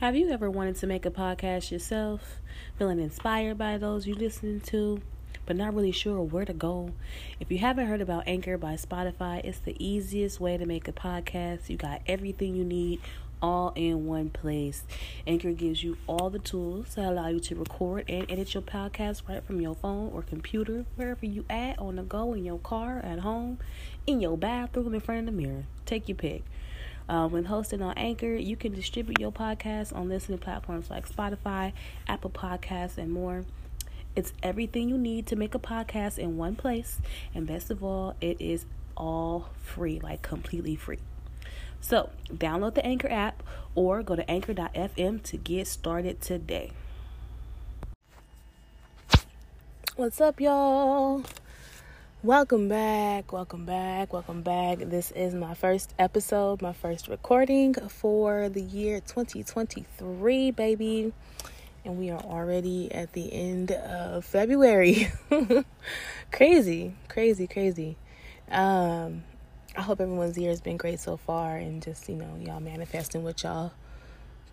Have you ever wanted to make a podcast yourself, feeling inspired by those you listen to, but not really sure where to go? If you haven't heard about Anchor by Spotify, it's the easiest way to make a podcast. You got everything you need all in one place. Anchor gives you all the tools to allow you to record and edit your podcast right from your phone or computer, wherever you at, on the go, in your car, at home, in your bathroom, in front of the mirror. Take your pick. Uh, when hosted on Anchor, you can distribute your podcast on listening platforms like Spotify, Apple Podcasts, and more. It's everything you need to make a podcast in one place. And best of all, it is all free, like completely free. So, download the Anchor app or go to anchor.fm to get started today. What's up, y'all? Welcome back, welcome back, welcome back. This is my first episode, my first recording for the year 2023, baby. And we are already at the end of February. crazy, crazy, crazy. Um, I hope everyone's year has been great so far and just, you know, y'all manifesting what y'all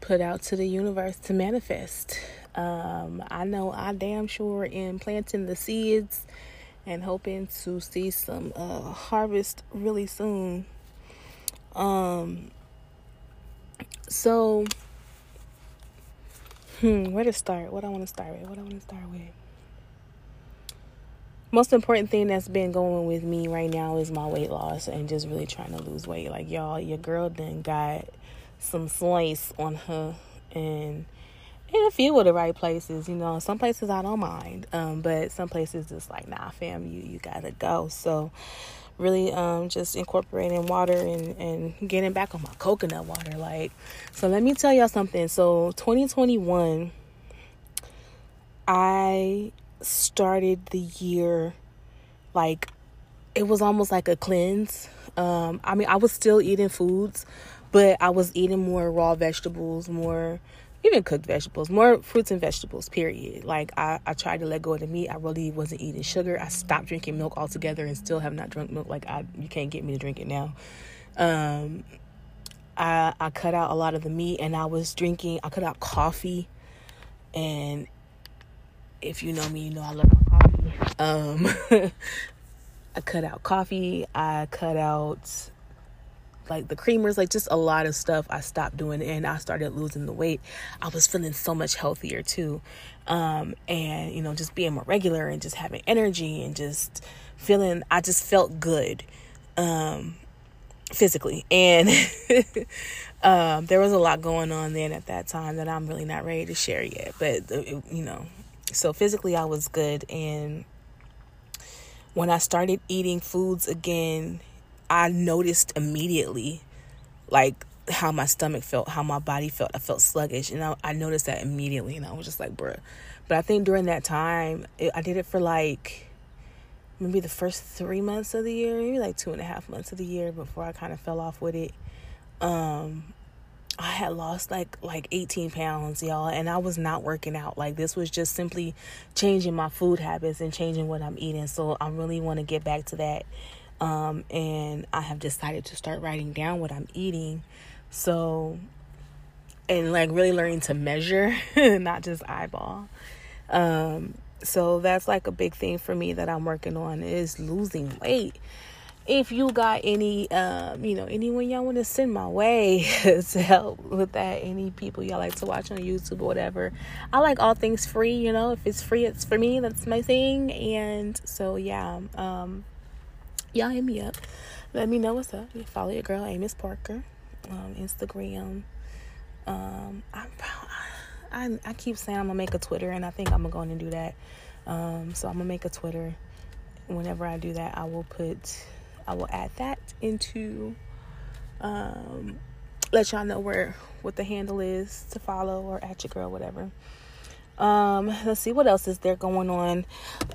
put out to the universe to manifest. Um, I know I damn sure am planting the seeds and hoping to see some uh, harvest really soon. Um, so, hmm, where to start? What I want to start with? What I want to start with? Most important thing that's been going with me right now is my weight loss and just really trying to lose weight. Like y'all, your girl then got some slice on her and in a few of the right places. You know, some places I don't mind, um, but some places it's like, nah, fam, you you gotta go. So really um just incorporating water and and getting back on my coconut water like so let me tell y'all something so 2021 i started the year like it was almost like a cleanse um i mean i was still eating foods but i was eating more raw vegetables more even cooked vegetables, more fruits and vegetables, period. Like I, I tried to let go of the meat. I really wasn't eating sugar. I stopped drinking milk altogether and still have not drunk milk. Like I you can't get me to drink it now. Um I I cut out a lot of the meat and I was drinking I cut out coffee and if you know me, you know I love my coffee. Um I cut out coffee, I cut out like the creamers, like just a lot of stuff I stopped doing and I started losing the weight. I was feeling so much healthier too. Um, and you know, just being more regular and just having energy and just feeling I just felt good. Um, physically and um, there was a lot going on then at that time that I'm really not ready to share yet but uh, you know so physically I was good and when I started eating foods again I noticed immediately like how my stomach felt, how my body felt. I felt sluggish, and I, I noticed that immediately, and I was just like, bruh. But I think during that time, it, I did it for like maybe the first three months of the year, maybe like two and a half months of the year before I kind of fell off with it. Um, I had lost like like 18 pounds, y'all, and I was not working out. Like this was just simply changing my food habits and changing what I'm eating. So I really want to get back to that um, and I have decided to start writing down what I'm eating. So, and like really learning to measure, not just eyeball. Um, so that's like a big thing for me that I'm working on is losing weight. If you got any, um, you know, anyone y'all want to send my way to help with that, any people y'all like to watch on YouTube or whatever, I like all things free. You know, if it's free, it's for me. That's my thing. And so yeah, um, y'all hit me up. Let me know what's up. You follow your girl Amos Parker on Instagram. Um, I, I I keep saying I'm gonna make a Twitter, and I think I'm gonna go and do that. Um, so I'm gonna make a Twitter. Whenever I do that, I will put, I will add that into, um, let y'all know where what the handle is to follow or at your girl, whatever. Um, let's see what else is there going on.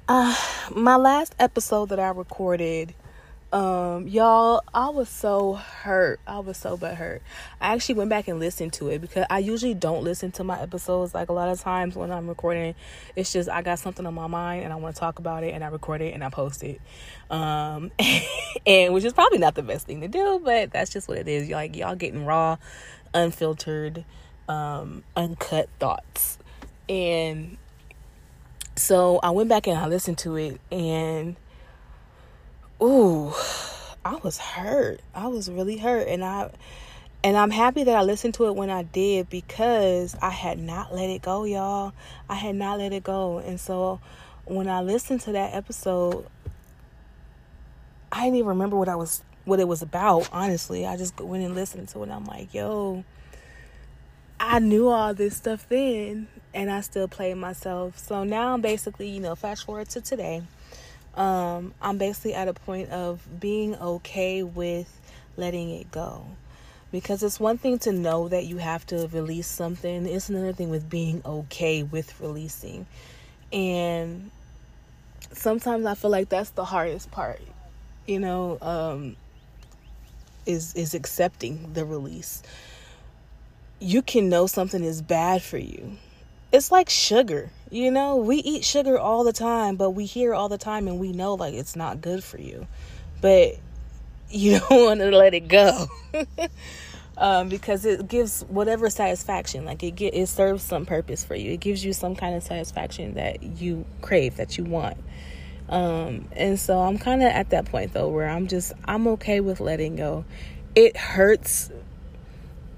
Uh, my last episode that I recorded um y'all i was so hurt. I was so but hurt. I actually went back and listened to it because i usually don't listen to my episodes like a lot of times when i'm recording it's just i got something on my mind and i want to talk about it and i record it and i post it. Um and which is probably not the best thing to do but that's just what it is. Like y'all getting raw unfiltered um, uncut thoughts. And so I went back and I listened to it, and ooh, I was hurt. I was really hurt, and I and I'm happy that I listened to it when I did because I had not let it go, y'all. I had not let it go, and so when I listened to that episode, I didn't even remember what I was what it was about. Honestly, I just went and listened to it. and I'm like, yo, I knew all this stuff then, and I still played myself. So now I'm basically, you know, fast forward to today. Um, I'm basically at a point of being okay with letting it go. Because it's one thing to know that you have to release something, it's another thing with being okay with releasing. And sometimes I feel like that's the hardest part, you know, um, is is accepting the release you can know something is bad for you. It's like sugar, you know? We eat sugar all the time, but we hear all the time and we know like it's not good for you. But you don't want to let it go. um, because it gives whatever satisfaction, like it get, it serves some purpose for you. It gives you some kind of satisfaction that you crave, that you want. Um, and so I'm kind of at that point though where I'm just I'm okay with letting go. It hurts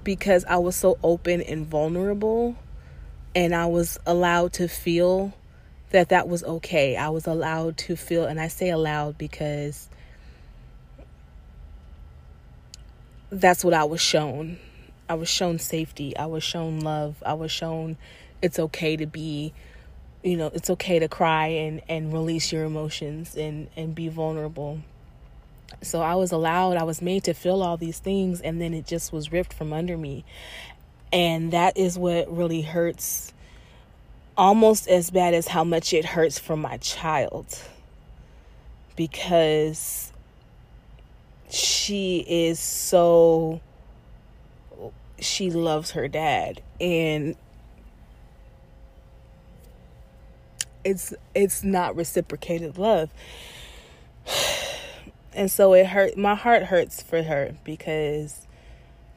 because I was so open and vulnerable and I was allowed to feel that that was okay. I was allowed to feel, and I say allowed because that's what I was shown. I was shown safety. I was shown love. I was shown it's okay to be, you know, it's okay to cry and, and release your emotions and, and be vulnerable. So I was allowed, I was made to feel all these things, and then it just was ripped from under me. And that is what really hurts almost as bad as how much it hurts for my child. Because she is so, she loves her dad. And it's it's not reciprocated love and so it hurt my heart hurts for her because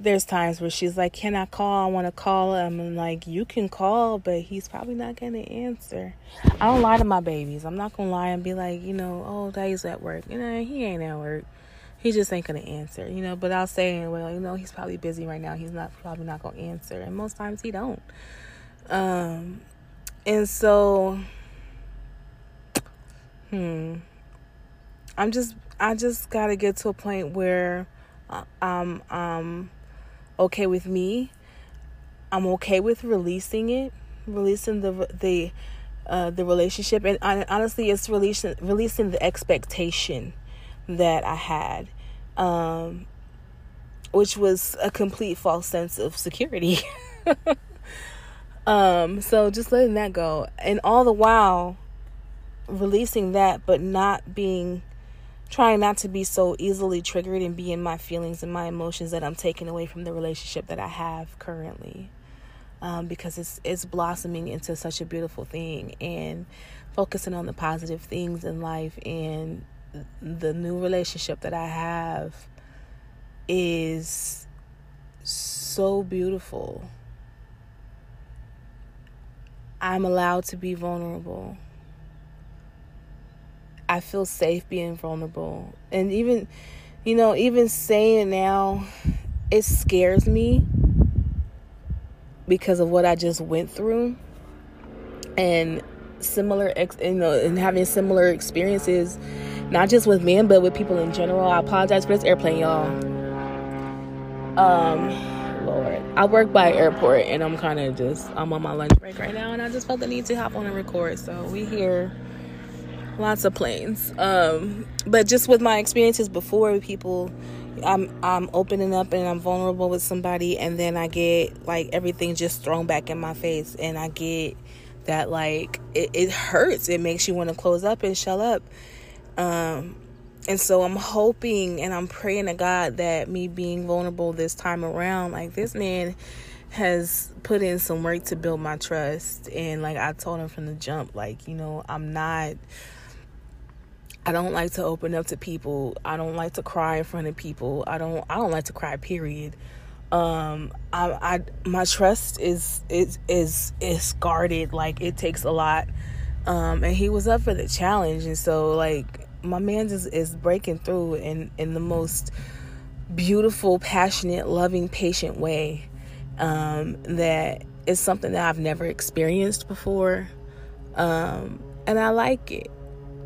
there's times where she's like can i call? I want to call him. And like you can call but he's probably not gonna answer. I don't lie to my babies. I'm not gonna lie and be like you know oh daddy's at work. You know he ain't at work. He just ain't gonna answer you know but i'll say well you know he's probably busy right now. He's not probably not gonna answer. And most times he don't. Um and so hmm i'm just I just got to get to a point where uh, I'm um okay with me. I'm okay with releasing it, releasing the the uh, the relationship, and honestly, it's releasing releasing the expectation that I had, um, which was a complete false sense of security. um, so just letting that go, and all the while releasing that, but not being trying not to be so easily triggered and be in my feelings and my emotions that I'm taking away from the relationship that I have currently. Um, because it's it's blossoming into such a beautiful thing and focusing on the positive things in life and the new relationship that I have is so beautiful. I'm allowed to be vulnerable. I feel safe being vulnerable. And even, you know, even saying now, it scares me because of what I just went through. And similar, ex- you know, and having similar experiences, not just with men, but with people in general. I apologize for this airplane, y'all. Um, Lord, I work by airport, and I'm kind of just I'm on my lunch break right now, and I just felt the need to hop on and record. So we here lots of planes. Um, but just with my experiences before people i'm i'm opening up and i'm vulnerable with somebody and then i get like everything just thrown back in my face and i get that like it, it hurts. It makes you want to close up and shut up. Um, and so i'm hoping and i'm praying to god that me being vulnerable this time around like this man has put in some work to build my trust. And like i told him from the jump like you know i'm not I don't like to open up to people. I don't like to cry in front of people. I don't I don't like to cry period. um I, I my trust is is is is guarded like it takes a lot um and he was up for the challenge and so like my man just is breaking through in in the most beautiful passionate loving patient way um that is something that I've never experienced before um and I like it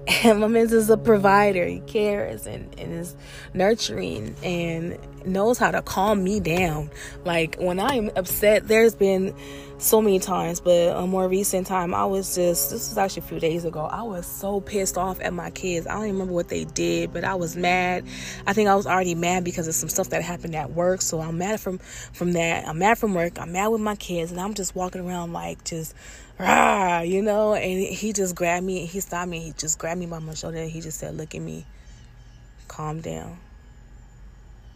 and my man's is a provider. He cares and, and is nurturing and knows how to calm me down. Like when I'm upset, there's been so many times, but a more recent time, I was just, this was actually a few days ago, I was so pissed off at my kids. I don't even remember what they did, but I was mad. I think I was already mad because of some stuff that happened at work. So I'm mad from, from that. I'm mad from work. I'm mad with my kids and I'm just walking around like just rah, you know, and he just grabbed me, and he stopped me, he just grabbed me by my shoulder and he just said, Look at me, calm down.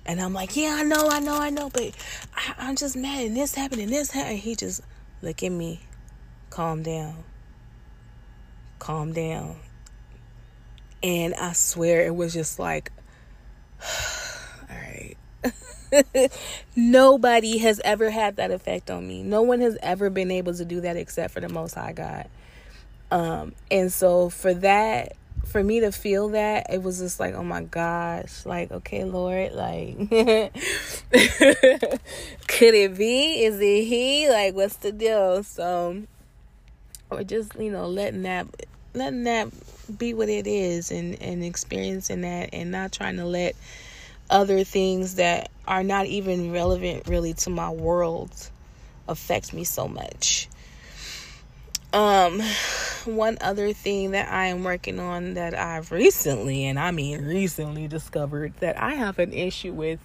And I'm like, Yeah, I know, I know, I know, but I, am just mad and this happened and this happened. he just, Look at me, calm down, calm down. And I swear it was just like, All right. Nobody has ever had that effect on me. No one has ever been able to do that except for the Most High God. Um, and so for that, for me to feel that, it was just like, oh my gosh, like, okay, Lord, like, could it be? Is it He? Like, what's the deal? So, or just you know, letting that, letting that be what it is, and and experiencing that, and not trying to let other things that are not even relevant really to my world affect me so much. Um, one other thing that I am working on that I've recently, and I mean recently discovered that I have an issue with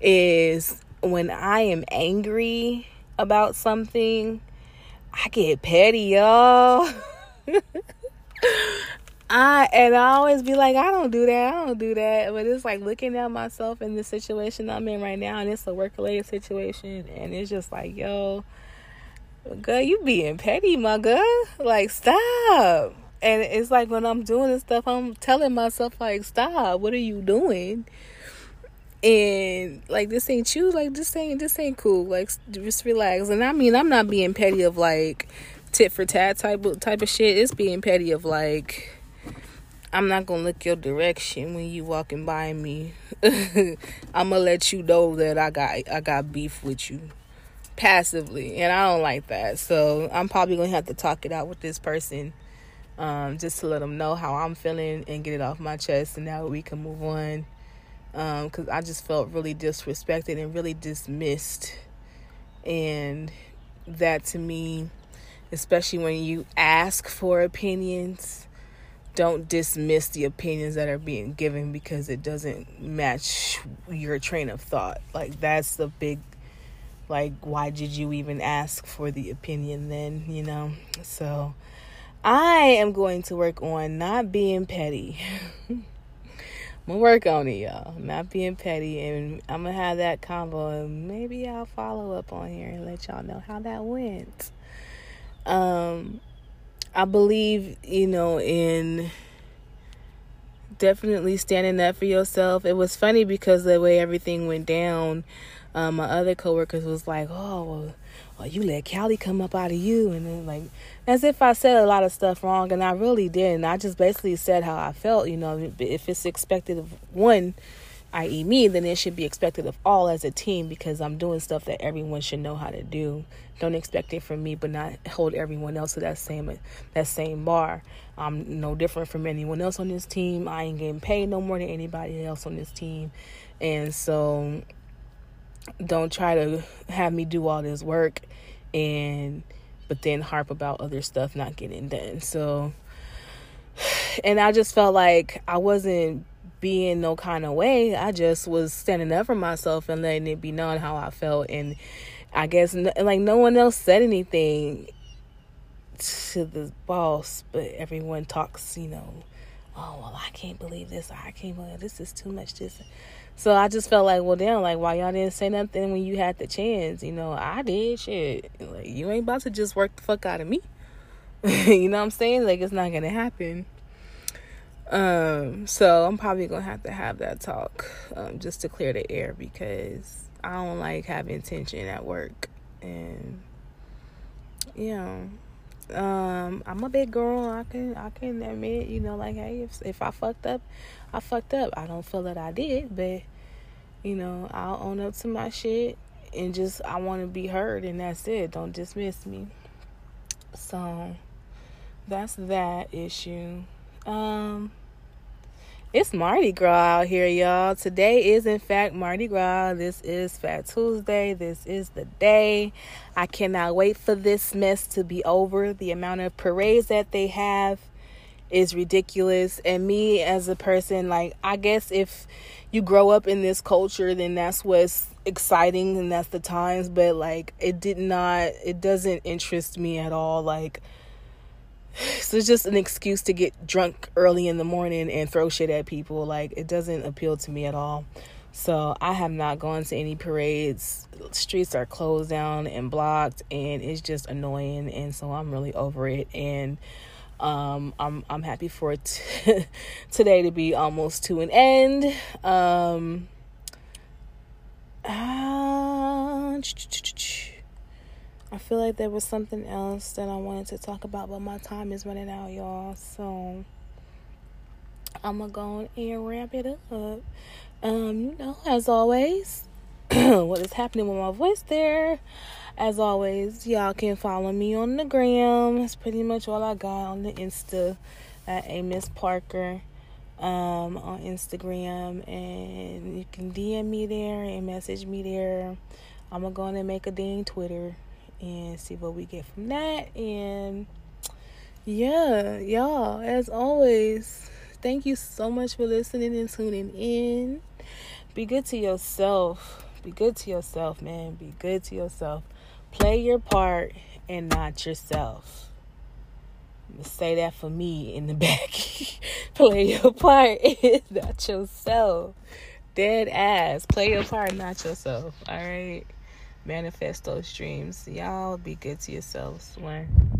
is when I am angry about something, I get petty, y'all. I and I always be like, I don't do that, I don't do that. But it's like looking at myself in the situation I'm in right now, and it's a work related situation, and it's just like, yo, girl, you being petty, my girl. Like, stop. And it's like when I'm doing this stuff, I'm telling myself like, stop. What are you doing? And like this ain't you. Like this ain't this ain't cool. Like just relax. And I mean, I'm not being petty of like tit for tat type of type of shit. It's being petty of like I'm not gonna look your direction when you walking by me. I'm gonna let you know that I got I got beef with you passively, and I don't like that. So I'm probably gonna have to talk it out with this person, um, just to let them know how I'm feeling and get it off my chest, and now we can move on. Um, I just felt really disrespected and really dismissed, and that to me, especially when you ask for opinions don't dismiss the opinions that are being given because it doesn't match your train of thought. Like that's the big like why did you even ask for the opinion then, you know? So I am going to work on not being petty. I'm gonna work on it, y'all. Not being petty, and I'm gonna have that convo, and maybe I'll follow up on here and let y'all know how that went. Um, I believe, you know, in definitely standing up for yourself. It was funny because the way everything went down, um, my other coworkers was like, "Oh, well, well, you let Callie come up out of you," and then like as if I said a lot of stuff wrong, and I really didn't. I just basically said how I felt. You know, if it's expected of one i.e., me, then it should be expected of all as a team because I'm doing stuff that everyone should know how to do. Don't expect it from me, but not hold everyone else to that same that same bar. I'm no different from anyone else on this team. I ain't getting paid no more than anybody else on this team, and so don't try to have me do all this work and but then harp about other stuff not getting done. So and I just felt like I wasn't being no kind of way. I just was standing up for myself and letting it be known how I felt. And I guess like no one else said anything to the boss, but everyone talks, you know, oh well, I can't believe this. I can't believe this is too much. This. So I just felt like, well, damn, like why y'all didn't say nothing when you had the chance? You know, I did shit. Like you ain't about to just work the fuck out of me. you know what I'm saying? Like it's not gonna happen. Um, so I'm probably gonna have to have that talk um, just to clear the air because I don't like having tension at work. And yeah. Um, I'm a big girl. I can I can admit, you know, like hey, if if I fucked up, I fucked up. I don't feel that I did, but you know, I'll own up to my shit and just I want to be heard and that's it. Don't dismiss me. So that's that issue. Um it's Mardi Gras out here, y'all. Today is, in fact, Mardi Gras. This is Fat Tuesday. This is the day. I cannot wait for this mess to be over. The amount of parades that they have is ridiculous. And me, as a person, like, I guess if you grow up in this culture, then that's what's exciting and that's the times. But, like, it did not, it doesn't interest me at all. Like, so it's just an excuse to get drunk early in the morning and throw shit at people. Like it doesn't appeal to me at all. So I have not gone to any parades. Streets are closed down and blocked, and it's just annoying. And so I'm really over it. And um, I'm I'm happy for it today to be almost to an end. Um, uh, I feel like there was something else that I wanted to talk about, but my time is running out, y'all. So I'm gonna go and wrap it up. Um, you know, as always, what is happening with my voice there? As always, y'all can follow me on the gram. That's pretty much all I got on the Insta at A Miss Parker um, on Instagram, and you can DM me there and message me there. I'm gonna go and make a dang Twitter and see what we get from that. And yeah, y'all, as always, thank you so much for listening and tuning in. Be good to yourself. Be good to yourself, man. Be good to yourself. Play your part and not yourself. Say that for me in the back. Play your part, and not yourself. Dead ass. Play your part, not yourself. All right manifest those dreams. Y'all be good to yourselves. One.